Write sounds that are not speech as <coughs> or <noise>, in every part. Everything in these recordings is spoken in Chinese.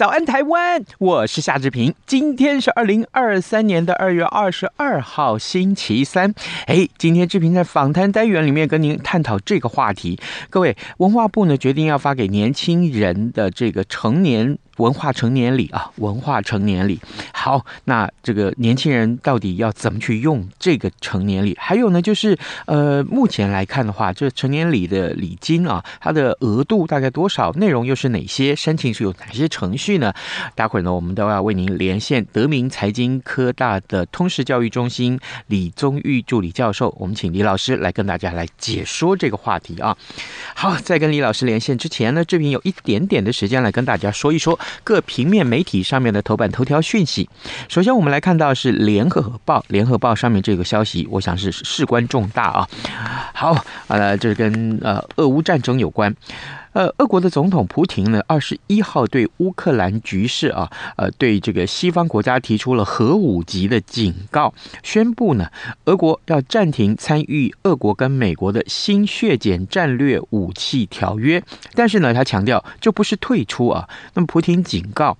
早安，台湾！我是夏志平。今天是二零二三年的二月二十二号，星期三。哎，今天志平在访谈单元里面跟您探讨这个话题。各位，文化部呢决定要发给年轻人的这个成年。文化成年礼啊，文化成年礼。好，那这个年轻人到底要怎么去用这个成年礼？还有呢，就是呃，目前来看的话，这成年礼的礼金啊，它的额度大概多少？内容又是哪些？申请是有哪些程序呢？待会儿呢，我们都要为您连线德明财经科大的通识教育中心李宗玉助理教授，我们请李老师来跟大家来解说这个话题啊。好，在跟李老师连线之前呢，这边有一点点的时间来跟大家说一说。各平面媒体上面的头版头条讯息，首先我们来看到是联合报，联合报上面这个消息，我想是事关重大啊。好，呃，这跟呃俄乌战争有关。呃，俄国的总统普亭呢，二十一号对乌克兰局势啊，呃，对这个西方国家提出了核武级的警告，宣布呢，俄国要暂停参与俄国跟美国的新削减战略武器条约。但是呢，他强调这不是退出啊。那么普亭警告，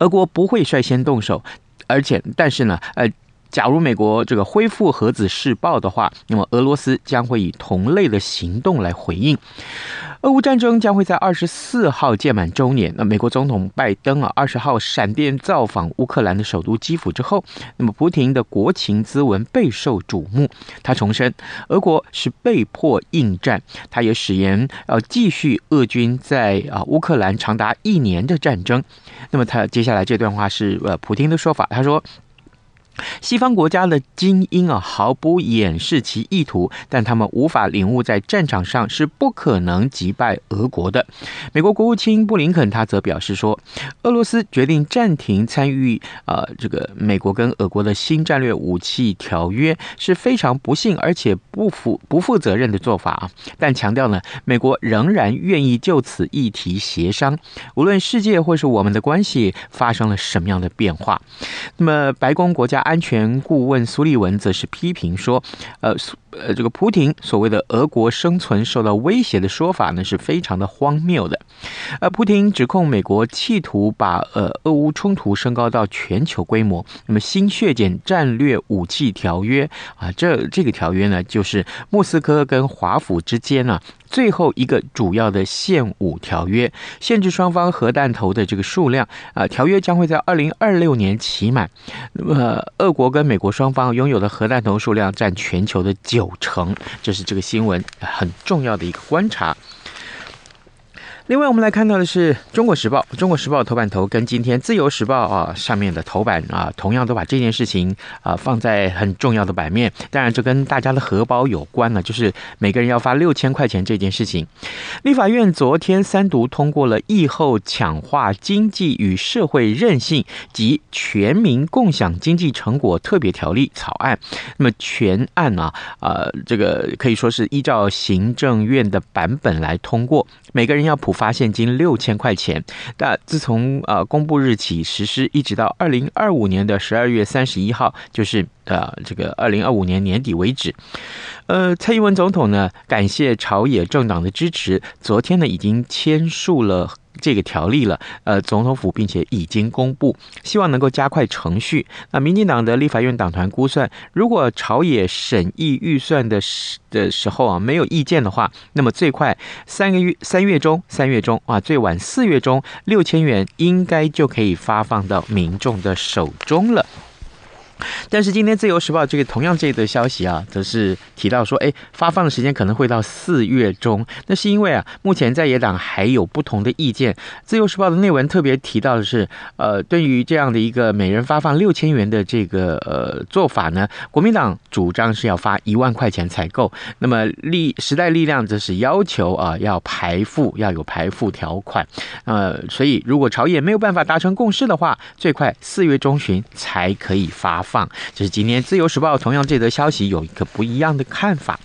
俄国不会率先动手，而且但是呢，呃。假如美国这个恢复核子试爆的话，那么俄罗斯将会以同类的行动来回应。俄乌战争将会在二十四号届满周年。那美国总统拜登啊，二十号闪电造访乌克兰的首都基辅之后，那么普亭的国情咨文备受瞩目。他重申，俄国是被迫应战，他也誓言要继续俄军在啊乌克兰长达一年的战争。那么他接下来这段话是呃普京的说法，他说。西方国家的精英啊，毫不掩饰其意图，但他们无法领悟，在战场上是不可能击败俄国的。美国国务卿布林肯他则表示说，俄罗斯决定暂停参与呃这个美国跟俄国的新战略武器条约是非常不幸而且不负不负责任的做法啊。但强调呢，美国仍然愿意就此议题协商，无论世界或是我们的关系发生了什么样的变化。那么白宫国家。安全顾问苏立文则是批评说，呃，苏呃，这个普亭所谓的俄国生存受到威胁的说法呢，是非常的荒谬的。呃，普亭指控美国企图把呃俄乌冲突升高到全球规模。那么新削减战略武器条约啊，这这个条约呢，就是莫斯科跟华府之间呢。最后一个主要的限武条约，限制双方核弹头的这个数量啊，条约将会在二零二六年期满。那么，俄国跟美国双方拥有的核弹头数量占全球的九成，这是这个新闻很重要的一个观察。另外，我们来看到的是《中国时报》。《中国时报》头版头跟今天《自由时报》啊上面的头版啊，同样都把这件事情啊放在很重要的版面。当然，这跟大家的荷包有关了，就是每个人要发六千块钱这件事情。立法院昨天三读通过了《疫后强化经济与社会韧性及全民共享经济成果特别条例》草案。那么全案啊，呃，这个可以说是依照行政院的版本来通过，每个人要普。发现金六千块钱，但自从呃公布日起实施，一直到二零二五年的十二月三十一号，就是呃这个二零二五年年底为止。呃，蔡英文总统呢，感谢朝野政党的支持，昨天呢已经签署了。这个条例了，呃，总统府并且已经公布，希望能够加快程序。那民进党的立法院党团估算，如果朝野审议预算的时的时候啊没有意见的话，那么最快三个月三月中三月中啊，最晚四月中六千元应该就可以发放到民众的手中了。但是今天《自由时报》这个同样这一则消息啊，则是提到说，哎，发放的时间可能会到四月中。那是因为啊，目前在野党还有不同的意见。《自由时报》的内文特别提到的是，呃，对于这样的一个每人发放六千元的这个呃做法呢，国民党主张是要发一万块钱才够。那么力时代力量则是要求啊，要排付，要有排付条款。呃，所以如果朝野没有办法达成共识的话，最快四月中旬才可以发放。就是今天《自由时报》同样这则消息有一个不一样的看法。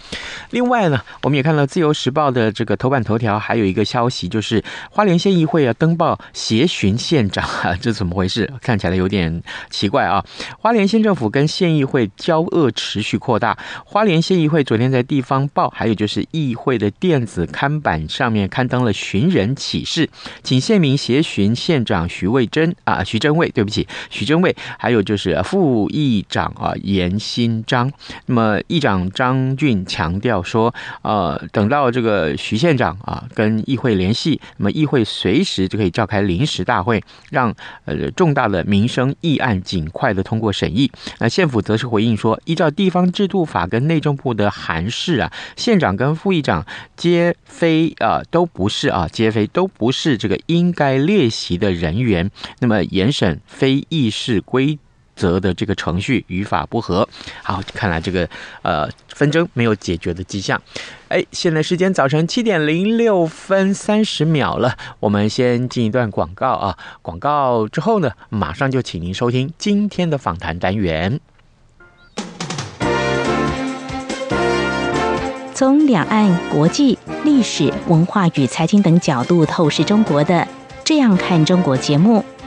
另外呢，我们也看到《自由时报》的这个头版头条，还有一个消息，就是花莲县议会啊登报协寻县长啊，这怎么回事？看起来有点奇怪啊。花莲县政府跟县议会交恶持续扩大。花莲县议会昨天在地方报，还有就是议会的电子刊板上面刊登了寻人启事，请县民协寻县长徐魏珍啊，徐榛蔚，对不起，徐榛蔚，还有就是副议长啊严新章。那么议长张俊强调说，呃，等到这个徐县长啊跟议会联系，那么议会随时就可以召开临时大会，让呃重大的民生议案尽快的通过审议。那县府则是回应说，依照地方制度法跟内政部的函释啊，县长跟副议长皆非啊都不是啊皆非都不是这个应该列席的人员。那么严审非议事规则的这个程序语法不合，好，看来这个呃纷争没有解决的迹象。哎，现在时间早晨七点零六分三十秒了，我们先进一段广告啊，广告之后呢，马上就请您收听今天的访谈单元。从两岸、国际、历史、文化与财经等角度透视中国的，这样看中国节目。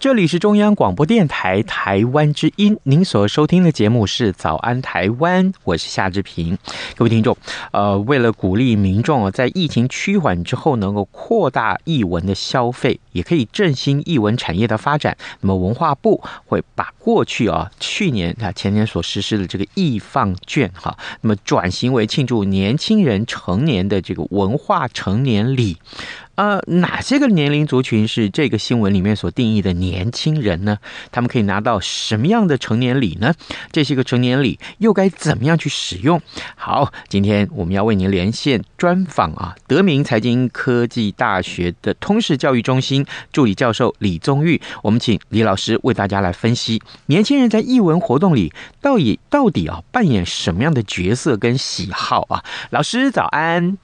这里是中央广播电台台湾之音，您所收听的节目是《早安台湾》，我是夏志平。各位听众，呃，为了鼓励民众啊在疫情趋缓之后能够扩大艺文的消费，也可以振兴艺文产业的发展，那么文化部会把过去啊去年啊前年所实施的这个艺 FUN 券哈，那么转型为庆祝年轻人成年的这个文化成年礼。呃，哪些个年龄族群是这个新闻里面所定义的年轻人呢？他们可以拿到什么样的成年礼呢？这些个成年礼又该怎么样去使用？好，今天我们要为您连线专访啊，德明财经科技大学的通识教育中心助理教授李宗毓，我们请李老师为大家来分析年轻人在艺文活动里到底到底啊扮演什么样的角色跟喜好啊？老师早安。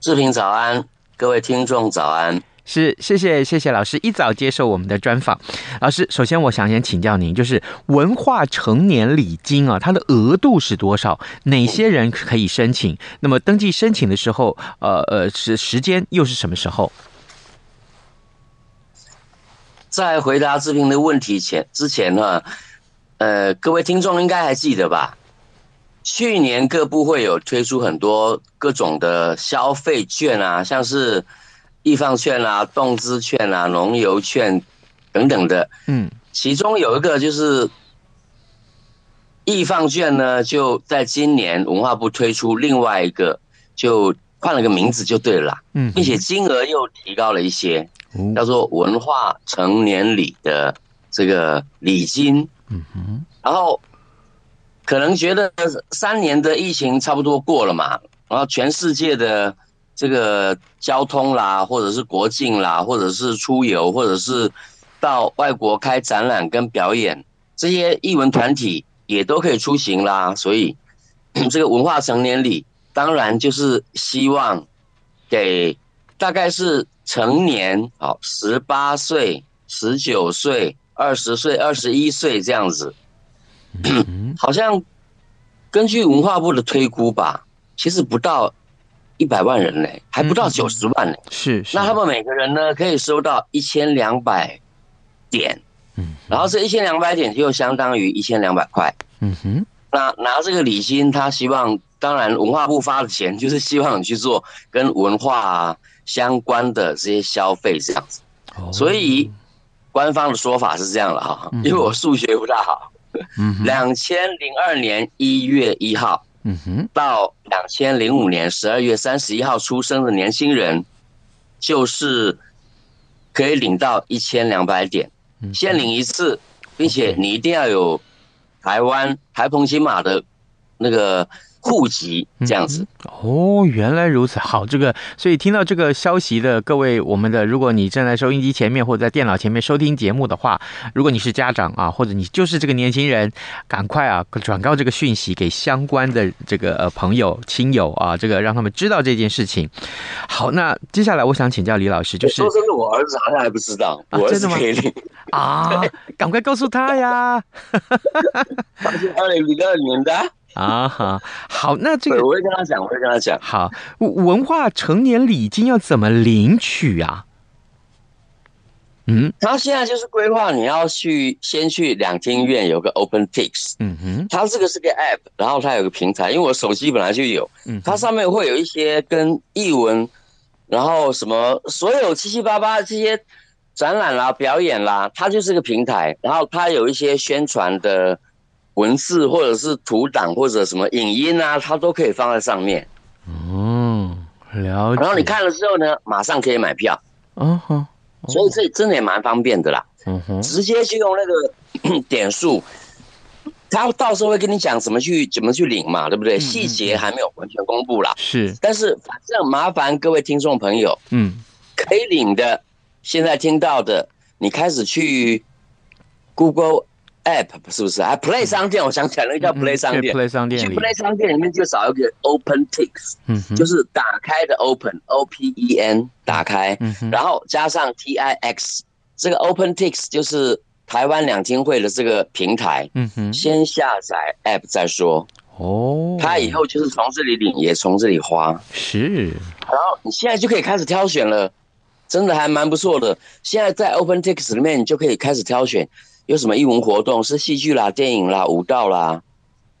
志平早安，各位听众早安。是，谢谢谢谢老师一早接受我们的专访。老师，首先我想先请教您，就是文化成年礼金啊，它的额度是多少？哪些人可以申请？那么登记申请的时候，呃呃，是时间又是什么时候？在回答志平的问题前之前呢，呃，各位听众应该还记得吧？去年各部会有推出很多各种的消费券啊，像是艺 FUN 券啊、动资券啊、农游券等等的。嗯，其中有一个就是艺 FUN 券呢，就在今年文化部推出另外一个，就换了个名字就对了啦。嗯，并且金额又提高了一些。叫做文化成年礼的这个礼金。嗯哼，然后可能觉得三年的疫情差不多过了嘛，然后全世界的这个交通啦，或者是国境啦，或者是出游，或者是到外国开展览跟表演，这些艺文团体也都可以出行啦，所以 <clears throat> 这个文化成年礼当然就是希望给大概是成年，好，十八岁、十九岁。二十岁、二十一岁这样子，好像根据文化部的推估吧，其实不到一百万人嘞，还不到九十万嘞。是，是。那他们每个人呢，可以收到一千两百点，嗯，然后这一千两百点就相当于一千两百块。嗯哼。那拿这个礼金，他希望，当然文化部发的钱就是希望你去做跟文化相关的这些消费这样子。哦。所以。官方的说法是这样了哈，因为我数学不大好。两千零二年一月一号，嗯哼，到两千零五年十二月三十一号出生的年轻人，就是可以领到一千两百点，先领一次，并且你一定要有台湾台澎金马的那个。户籍这样子、嗯、哦，原来如此。好，这个所以听到这个消息的各位，我们的如果你正在收音机前面或者在电脑前面收听节目的话，如果你是家长啊，或者你就是这个年轻人，赶快啊转告这个讯息给相关的这个呃朋友亲友啊，这个让他们知道这件事情。好，那接下来我想请教李老师，就是说真的，我儿子好像还不知道，我儿子可以领啊，赶快告诉他呀。他 <laughs> 是 <laughs> 二零零二年的。<laughs> 啊哈，好，那这个我会跟他讲，我会跟他讲。好，文化成年礼金要怎么领取啊？嗯，他现在就是规划你要去先去两厅院有个 OpenTix，嗯哼，它这个是个 App，然后它有个平台，因为我手机本来就有，嗯，它上面会有一些跟译文，然后什么所有七七八八这些展览啦、表演啦，它就是个平台，然后它有一些宣传的。文字或者是图档或者什么影音啊，它都可以放在上面。哦，了解。然后你看了之后呢，马上可以买票。嗯哼，所以这真的也蛮方便的啦。嗯哼，直接就用那个 <coughs> 点数，他到时候会跟你讲怎么去怎么去领嘛，对不对？细节还没有完全公布啦。是，但是反正麻烦各位听众朋友，嗯，可以领的，现在听到的，你开始去 Google。App 是不是啊？Play 商店，我想起来那个叫 Play 商店。Play 商店，去 Play 商店里面就找一个 OpenTix，嗯，就是打开的 Open，O P E N，打开，然后加上 T I X，这个 OpenTix 就是台湾两厅会的这个平台，嗯哼，先下载 App 再说。哦，他以后就是从这里领，也从这里花。是，然后你现在就可以开始挑选了，真的还蛮不错的。现在在 OpenTix 里面，你就可以开始挑选。有什么艺文活动？是戏剧啦、电影啦、舞蹈啦，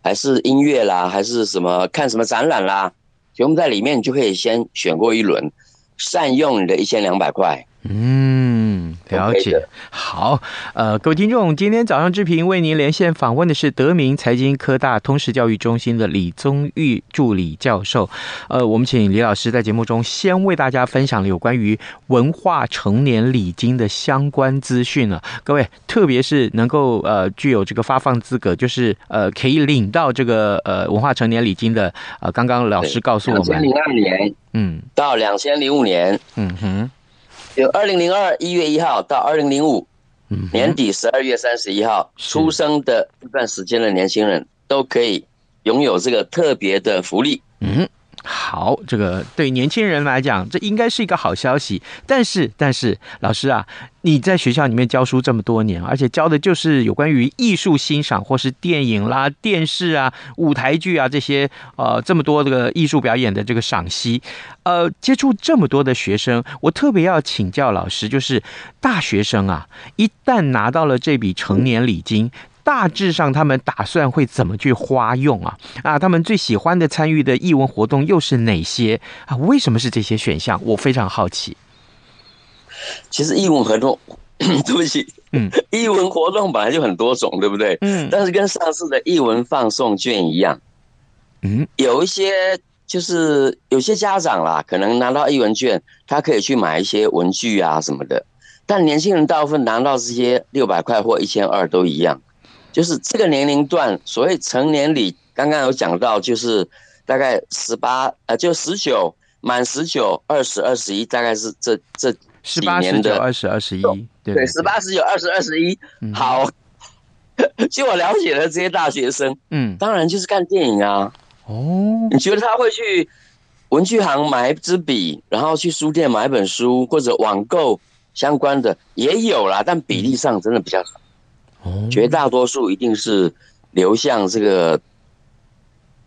还是音乐啦，还是什么看什么展览啦？全部在里面，你就可以先选过一轮，善用你的一千两百块。嗯，了解。好，呃，各位听众，今天早上志平为您连线访问的是德明财经科大通识教育中心的李宗玉助理教授。呃，我们请李老师在节目中先为大家分享了有关于文化成年礼金的相关资讯了。各位，特别是能够呃具有这个发放资格，就是呃可以领到这个呃文化成年礼金的。呃，刚刚老师告诉我们，两千零二年，嗯，到两千零五年，嗯哼。有二零零二一月一号到二零零五年底十二月三十一号出生的这段时间的年轻人，都可以拥有这个特别的福利。嗯。好，这个对年轻人来讲，这应该是一个好消息。但是，但是，老师啊，你在学校里面教书这么多年，而且教的就是有关于艺术欣赏，或是电影啦、电视啊、舞台剧啊这些，呃，这么多这个艺术表演的这个赏析，呃，接触这么多的学生，我特别要请教老师，就是大学生啊，一旦拿到了这笔成年礼金。大致上，他们打算会怎么去花用啊？啊，他们最喜欢的参与的译文活动又是哪些啊？为什么是这些选项？我非常好奇。其实译文活动，<coughs> 对不起，嗯，艺文活动本来就很多种，对不对？嗯，但是跟上次的译文放送券一样，嗯，有一些就是有些家长啦，可能拿到译文券，他可以去买一些文具啊什么的。但年轻人大部分拿到这些六百块或一千二都一样，就是这个年龄段，所谓成年礼，刚刚有讲到，就是大概十八呃，就十九满十九、二十、二十一，大概是这这几年的二十、二十一，对，十八、十九、二十、二十一。好，<laughs> 据我了解的这些大学生，嗯，当然就是看电影啊。哦，你觉得他会去文具行买一支笔，然后去书店买一本书，或者网购相关的也有啦，但比例上真的比较少。哦，绝大多数一定是流向这个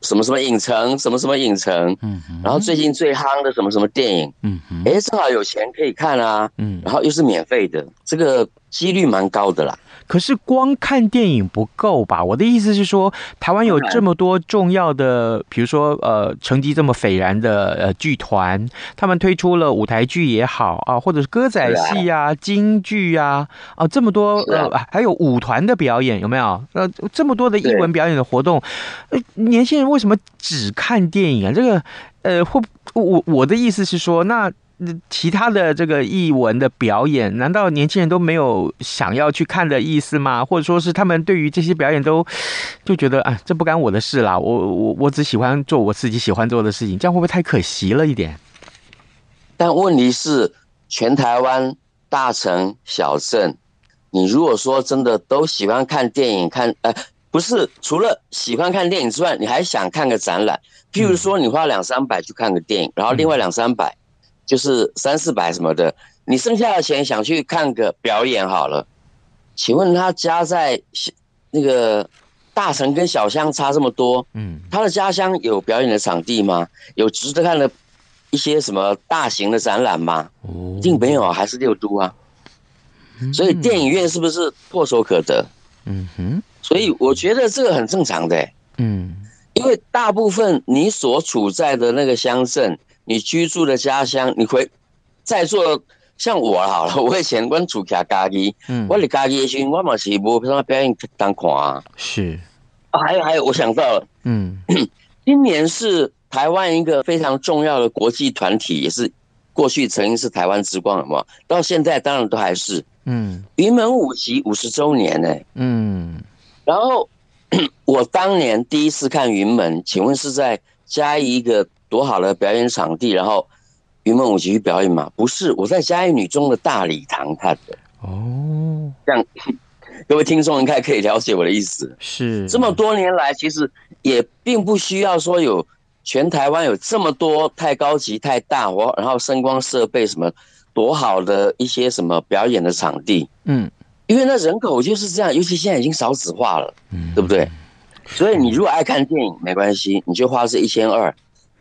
什么什么影城，什么什么影城。嗯，然后最近最夯的什么什么电影。嗯嗯，哎，正好有钱可以看啊。嗯，然后又是免费的，这个几率蛮高的啦。可是光看电影不够吧？我的意思是说，台湾有这么多重要的，比如说呃，成绩这么斐然的呃剧团，他们推出了舞台剧也好啊，或者是歌仔戏啊、京剧啊，啊这么多呃，还有舞团的表演有没有？呃，这么多的艺文表演的活动，呃，年轻人为什么只看电影啊？这个呃，或我我的意思是说，那。那其他的这个艺文的表演，难道年轻人都没有想要去看的意思吗？或者说是他们对于这些表演都就觉得啊，这不干我的事啦，我我我只喜欢做我自己喜欢做的事情，这样会不会太可惜了一点？但问题是，全台湾大城小镇，你如果说真的都喜欢看电影，看呃，不是除了喜欢看电影之外，你还想看个展览，譬如说你花两三百去看个电影，然后另外两三百。就是三四百什么的，你剩下的钱想去看个表演好了。请问他家在那个大城跟小乡差这么多，嗯，他的家乡有表演的场地吗？有值得看的一些什么大型的展览吗？一定没有，还是六都啊。所以电影院是不是唾手可得？嗯哼。所以我觉得这个很正常的，欸，嗯，因为大部分你所处在的那个乡镇。你居住的家乡，你回在座像我好了，我以前关注卡家己，嗯，我的家己的时候，我嘛是无什么表演当看啊。是，啊，还有还有，我想到了，嗯，<clears throat> 今年是台湾一个非常重要的国际团体，也是过去曾经是台湾之光，好不好？到现在当然都还是，嗯，云门舞集五十周年呢，嗯，然后 <clears throat> 我当年第一次看云门，请问是在嘉义一个。多好的表演场地，然后云梦舞集去表演嘛？不是，我在嘉义女中的大礼堂看的。哦，这样各位听众应该可以了解我的意思。是这么多年来，其实也并不需要说有全台湾有这么多太高级、太大，我然后声光设备什么多好的一些什么表演的场地。嗯，因为那人口就是这样，尤其现在已经少子化了，嗯，对不对？所以你如果爱看电影，没关系，你就花这一千二。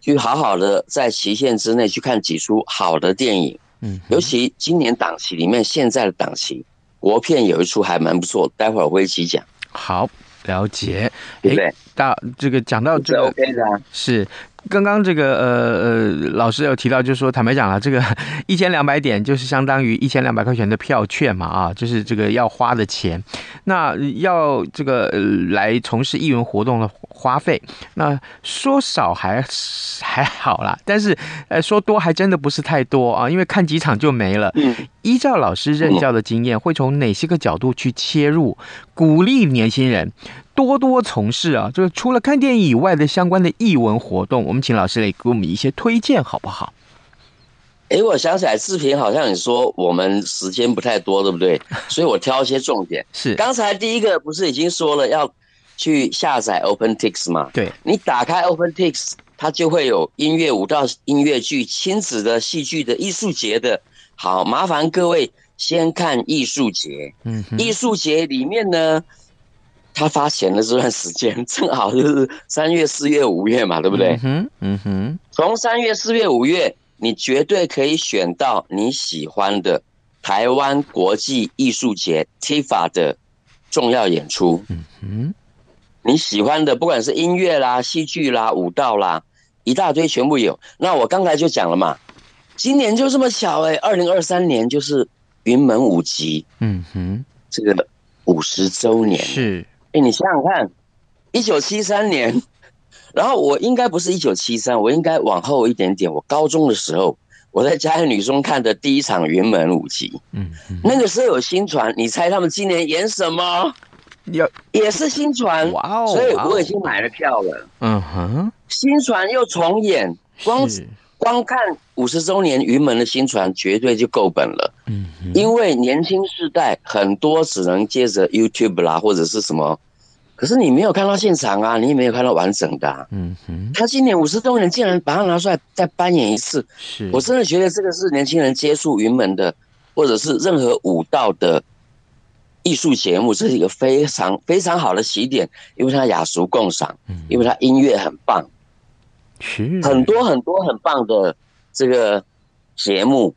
去好好的在期限之内去看几出好的电影，嗯，尤其今年档期里面，现在的档期国片有一出还蛮不错，待会儿我会一起讲。好，了解，对不对？到这个讲到这个是 OK 的，是。刚刚这个呃呃，老师有提到，就是说，坦白讲了，这个 <laughs> 一千两百点就是相当于一千两百块钱的票券嘛，啊，就是这个要花的钱。那要这个呃来从事艺文活动的花费，那说少还还好啦，但是呃说多还真的不是太多啊，因为看几场就没了。依照老师任教的经验，会从哪些个角度去切入，鼓励年轻人？多多从事啊，就是除了看电影以外的相关的艺文活动，我们请老师来给我们一些推荐，好不好？哎，我想起来，志平好像你说我们时间不太多，对不对？<laughs> 所以我挑一些重点。是，刚才第一个不是已经说了要去下载 OpenTix 吗？对，你打开 OpenTix，它就会有音乐、舞蹈、音乐剧、亲子的、戏剧的、艺术节的。好，麻烦各位先看艺术节。嗯，艺术节里面呢。他发钱的这段时间正好就是三月、四月、五月嘛，对不对？嗯嗯哼。从三月、四月、五月，你绝对可以选到你喜欢的台湾国际艺术节 TIFA 的重要演出。嗯哼。你喜欢的，不管是音乐啦、戏剧啦、舞蹈啦，一大堆全部有。那我刚才就讲了嘛，今年就这么巧哎，二零二三年就是云门舞集。嗯哼。这个五十周年是。哎，你想想看，一九七三年然后我应该不是一九七三，我应该往后一点点。我高中的时候，我在嘉义女中看的第一场云门舞集，嗯，嗯，那个时候有新传，你猜他们今年演什么？有也是新传，哇哦！所以我已经买了票了。嗯哼，新传又重演，光光看五十周年云门的新传，绝对就够本了。嗯，因为年轻世代很多只能借着 YouTube 啦，或者是什么，可是你没有看到现场啊，你也没有看到完整的啊。嗯哼，他今年五十周年竟然把它拿出来再扮演一次，是我真的觉得这个是年轻人接触云门的，或者是任何舞蹈的。艺术节目，这是一个非常非常好的起点，因为它雅俗共赏，因为它音乐很棒，是很多很多很棒的这个节目。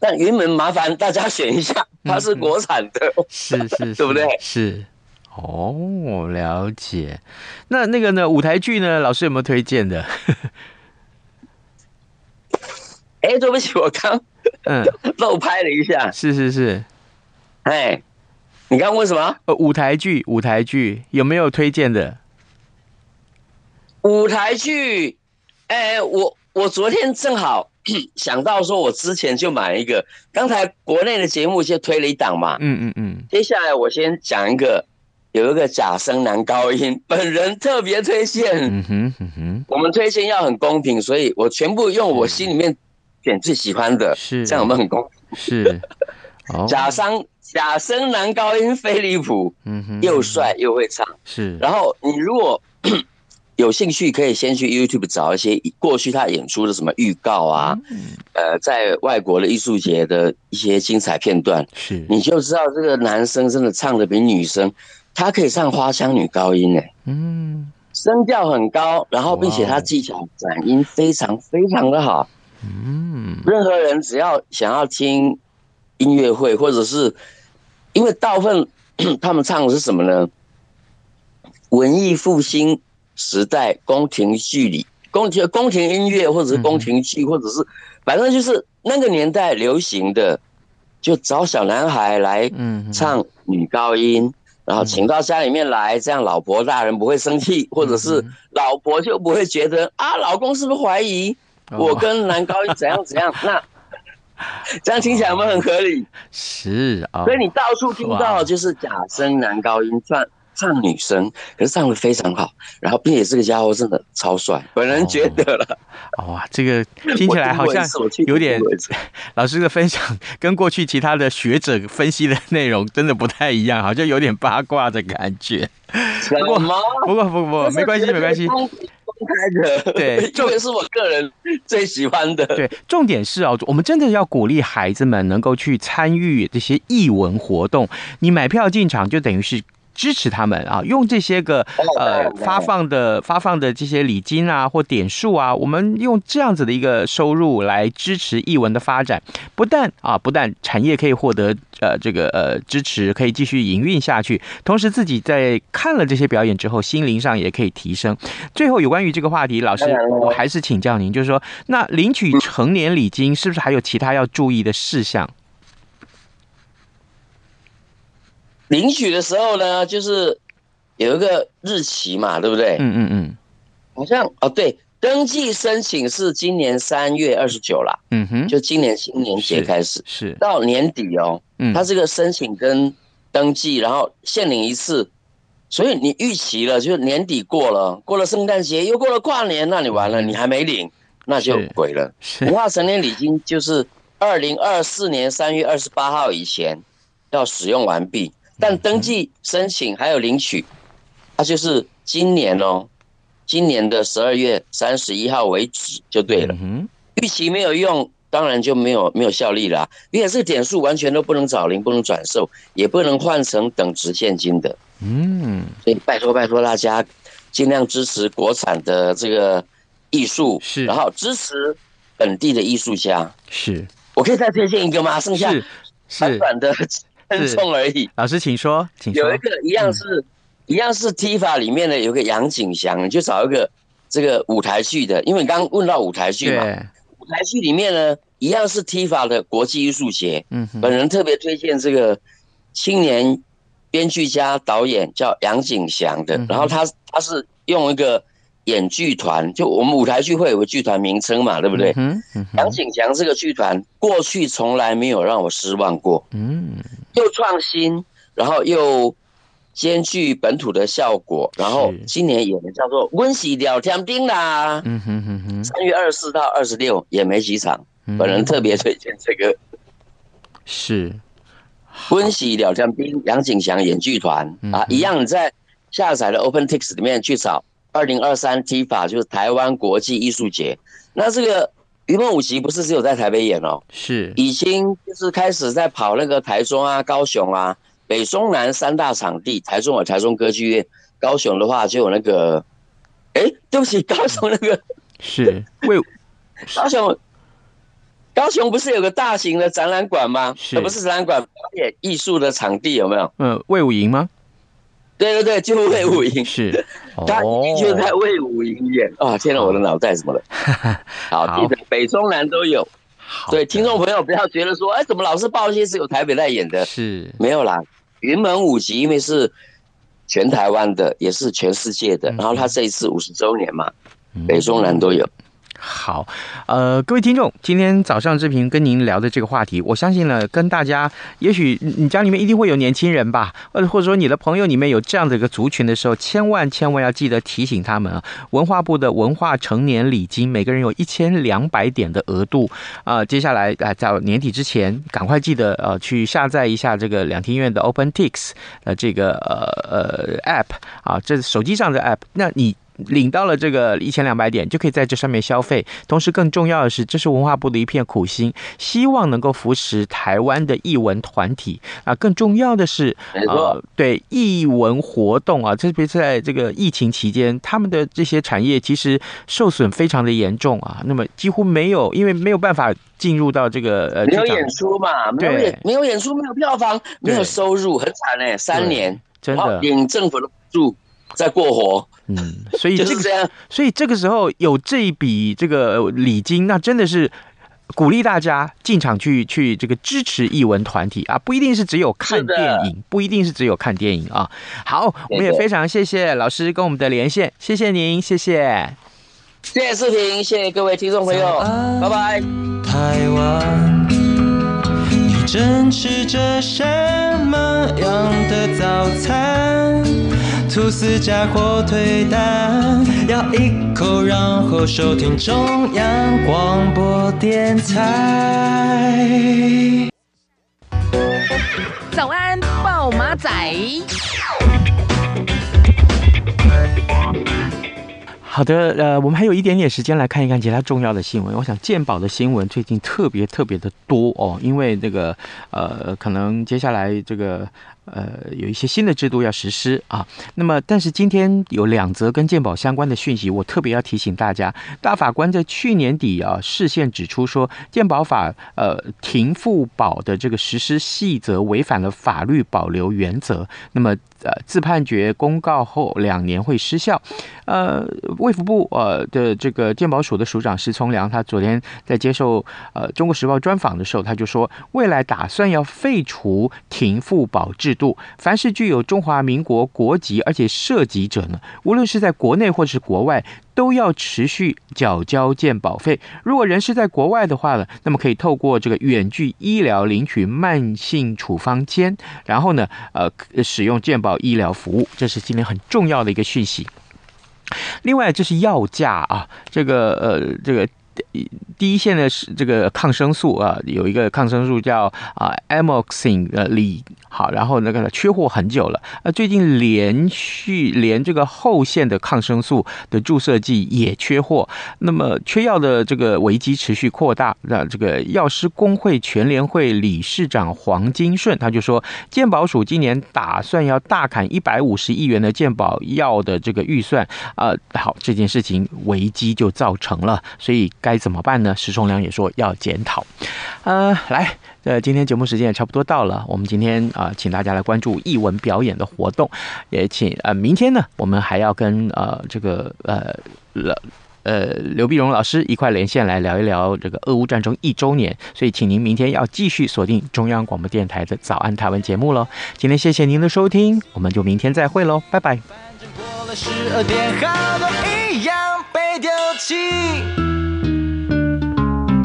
但云门麻烦大家选一下，它是国产的，嗯、是是，<laughs> 是，对不对？是哦，我了解。那那个呢？舞台剧呢？老师有没有推荐的？<laughs> 哎、欸，对不起，我刚嗯 <laughs> 漏拍了一下。是是是，哎。你刚问什么？呃，舞台剧，舞台剧有没有推荐的？舞台剧，哎，我我昨天正好 <coughs> 想到说，我之前就买一个。刚才国内的节目就推了一档嘛，嗯嗯嗯。接下来我先讲一个，有一个假声男高音，本人特别推荐。嗯哼嗯哼，我们推荐要很公平，所以我全部用我心里面选最喜欢的，是这样我们很公平。是，假声。假声男高音飞利浦，嗯哼，又帅又会唱，是。然后你如果有兴趣，可以先去 YouTube 找一些过去他演出的什么预告啊，呃，在外国的艺术节的一些精彩片段，是。你就知道这个男生真的唱的比女生，他可以唱花腔女高音诶，嗯，声调很高，然后并且他技巧转音非常非常的好，嗯，任何人只要想要听。音乐会，或者是因为大部分 <clears throat> 他们唱的是什么呢？文艺复兴时代宫廷剧里宫廷宫廷音乐，或者是宫廷剧，或者是反正就是那个年代流行的，就找小男孩来唱女高音，然后请到家里面来，这样老婆大人不会生气，或者是老婆就不会觉得啊，老公是不是怀疑我跟男高音怎样怎样？<laughs> 那。这样听起来有没有很合理？是啊，所以你到处听到就是假声男高音唱唱女生，可是唱的非常好，然后并且这个家伙真的超帅，本人觉得了。哇，这个听起来好像有点 <laughs> 老师的分享 <laughs> 跟过去其他的学者分析的内容真的不太一样，好像有点八卦的感觉。不过不过不过没关系没关系。公开的对，<laughs> 这个是我个人最喜欢的。对，重点是哦，我们真的要鼓励孩子们能够去参与这些艺文活动。你买票进场，就等于是。支持他们啊，用这些个呃发放的发放的这些礼金啊或点数啊，我们用这样子的一个收入来支持译文的发展，不但啊不但产业可以获得呃这个呃支持，可以继续营运下去，同时自己在看了这些表演之后，心灵上也可以提升。最后有关于这个话题，老师我还是请教您，就是说那领取成年礼金是不是还有其他要注意的事项？领取的时候呢，就是有一个日期嘛，对不对？嗯嗯嗯，好像哦，对，登记申请是今年三月二十九啦。嗯哼，就今年新年节开始，是，是到年底哦。嗯，它这个申请跟登记，然后限领一次，所以你逾期了，就年底过了，过了圣诞节，又过了跨年，那你完了，你还没领，那就鬼了。文化成年礼金就是二零二四年三月二十八号以前要使用完毕。但登记申请还有领取，它就是今年哦，今年的十二月三十一号为止就对了。逾期没有用，当然就没有没有效力了。因为这个点数完全都不能找零，不能转售，也不能换成等值现金的。嗯，所以拜托拜托大家，尽量支持国产的这个艺术，是，然后支持本地的艺术家。是，我可以再推荐一个吗？剩下短短的。分众而已。老师，请说，请说。有一个一样是，嗯、一样是 TIFA 里面的，有个杨景祥，你就找一个这个舞台剧的，因为你刚刚问到舞台剧嘛。对舞台剧里面呢，一样是 TIFA 的国际艺术节。嗯。本人特别推荐这个青年编剧家导演叫杨景祥的，嗯、然后他他是用一个演剧团，就我们舞台剧会有个剧团名称嘛，对不对？嗯嗯，杨景祥这个剧团过去从来没有让我失望过，嗯，又创新，然后又兼具本土的效果，然后今年演的叫做《温喜聊天兵》啦，嗯哼哼哼，三月二十四到二十六也没几场，本人特别推荐这个，是《温喜聊天兵》杨景祥演剧团啊，一样你在下载的 OpenTix 里面去找。二零二三 TIFA 就是台湾国际艺术节，那这个云梦舞集不是只有在台北演哦，是已经就是开始在跑那个台中啊、高雄啊、北中南三大场地。台中有台中歌剧院，高雄的话就有那个，哎，对不起，<laughs> 高雄那个是 <laughs> 为高雄，高雄不是有个大型的展览馆吗？是，而不是展览馆，表演艺术的场地有没有？嗯，魏武营吗？对对对，就魏武营是，<laughs> 他就在魏武营演啊！天哪，我的脑袋怎么了？<laughs> 好，记得北中南都有。所以听众朋友不要觉得说，哎，怎么老是报一些只有台北在演的？是没有啦。云门舞集因为是全台湾的，也是全世界的。然后他这一次五十周年嘛，北中南都有。好，呃，各位听众，今天早上志平跟您聊的这个话题，我相信呢，跟大家，也许你家里面一定会有年轻人吧，呃，或者说你的朋友里面有这样的一个族群的时候，千万千万要记得提醒他们啊，文化部的文化成年礼金，每个人有一千两百点的额度啊，接下来啊，在年底之前，赶快记得呃，去下载一下这个两厅院的 OpenTix 呃这个呃呃 App 啊，这手机上的 App，那你。领到了这个一千两百点，就可以在这上面消费。同时，更重要的是，这是文化部的一片苦心，希望能够扶持台湾的艺文团体啊。更重要的是，呃，对艺文活动啊，特别是在这个疫情期间，他们的这些产业其实受损非常的严重啊。那么几乎没有，因为没有办法进入到这个呃，没有演出嘛，没有演，没有演出，没有票房，没有收入，很惨哎，三年真的领政府的补助 <laughs> 在过活。嗯，所以 <laughs> 这个，所以这个时候有这一笔这个礼金，那真的是鼓励大家进场去去这个支持艺文团体啊，不一定是只有看电影，不一定是只有看电影啊。好，我们也非常谢谢老师跟我们的连线，谢谢您，谢谢，谢谢视频，谢谢各位听众朋友，拜拜。台湾，你正吃着什么样的早餐？吐司加火腿蛋，咬一口，然后收听中央广播电台。早安，暴马仔。好的，呃，我们还有一点点时间来看一看其他重要的新闻。我想鉴宝的新闻最近特别特别的多哦，因为这个呃，可能接下来这个呃有一些新的制度要实施啊。那么，但是今天有两则跟鉴宝相关的讯息，我特别要提醒大家。大法官在去年底啊，视线指出说，鉴宝法呃停付保的这个实施细则违反了法律保留原则。那么。呃，自判决公告后两年会失效。呃，卫福部呃的这个健保署的署长施聪良，他昨天在接受呃《中国时报》专访的时候，他就说，未来打算要废除停付保制度，凡是具有中华民国国籍而且涉及者呢，无论是在国内或是国外。都要持续缴交健保费。如果人是在国外的话呢，那么可以透过这个远距医疗领取慢性处方签，然后呢，呃，使用健保医疗服务。这是今天很重要的一个讯息。另外，这是药价啊，这个呃，这个。第一线的是这个抗生素啊，有一个抗生素叫啊 a m o x i n 呃锂好，然后那个缺货很久了，呃最近连续连这个后线的抗生素的注射剂也缺货，那么缺药的这个危机持续扩大。那这个药师公会全联会理事长黄金顺他就说，健保署今年打算要大砍一百五十亿元的健保药的这个预算啊，好这件事情危机就造成了，所以。该怎么办呢？石崇良也说要检讨。呃，来，呃，今天节目时间也差不多到了，我们今天啊、请大家来关注艺文表演的活动，也请呃，明天呢，我们还要跟呃这个呃刘呃刘碧荣老师一块连线来聊一聊这个俄乌战争一周年，所以请您明天要继续锁定中央广播电台的早安台湾节目喽。今天谢谢您的收听，我们就明天再会喽，拜拜。反正过了十二点，好多一样被丢弃。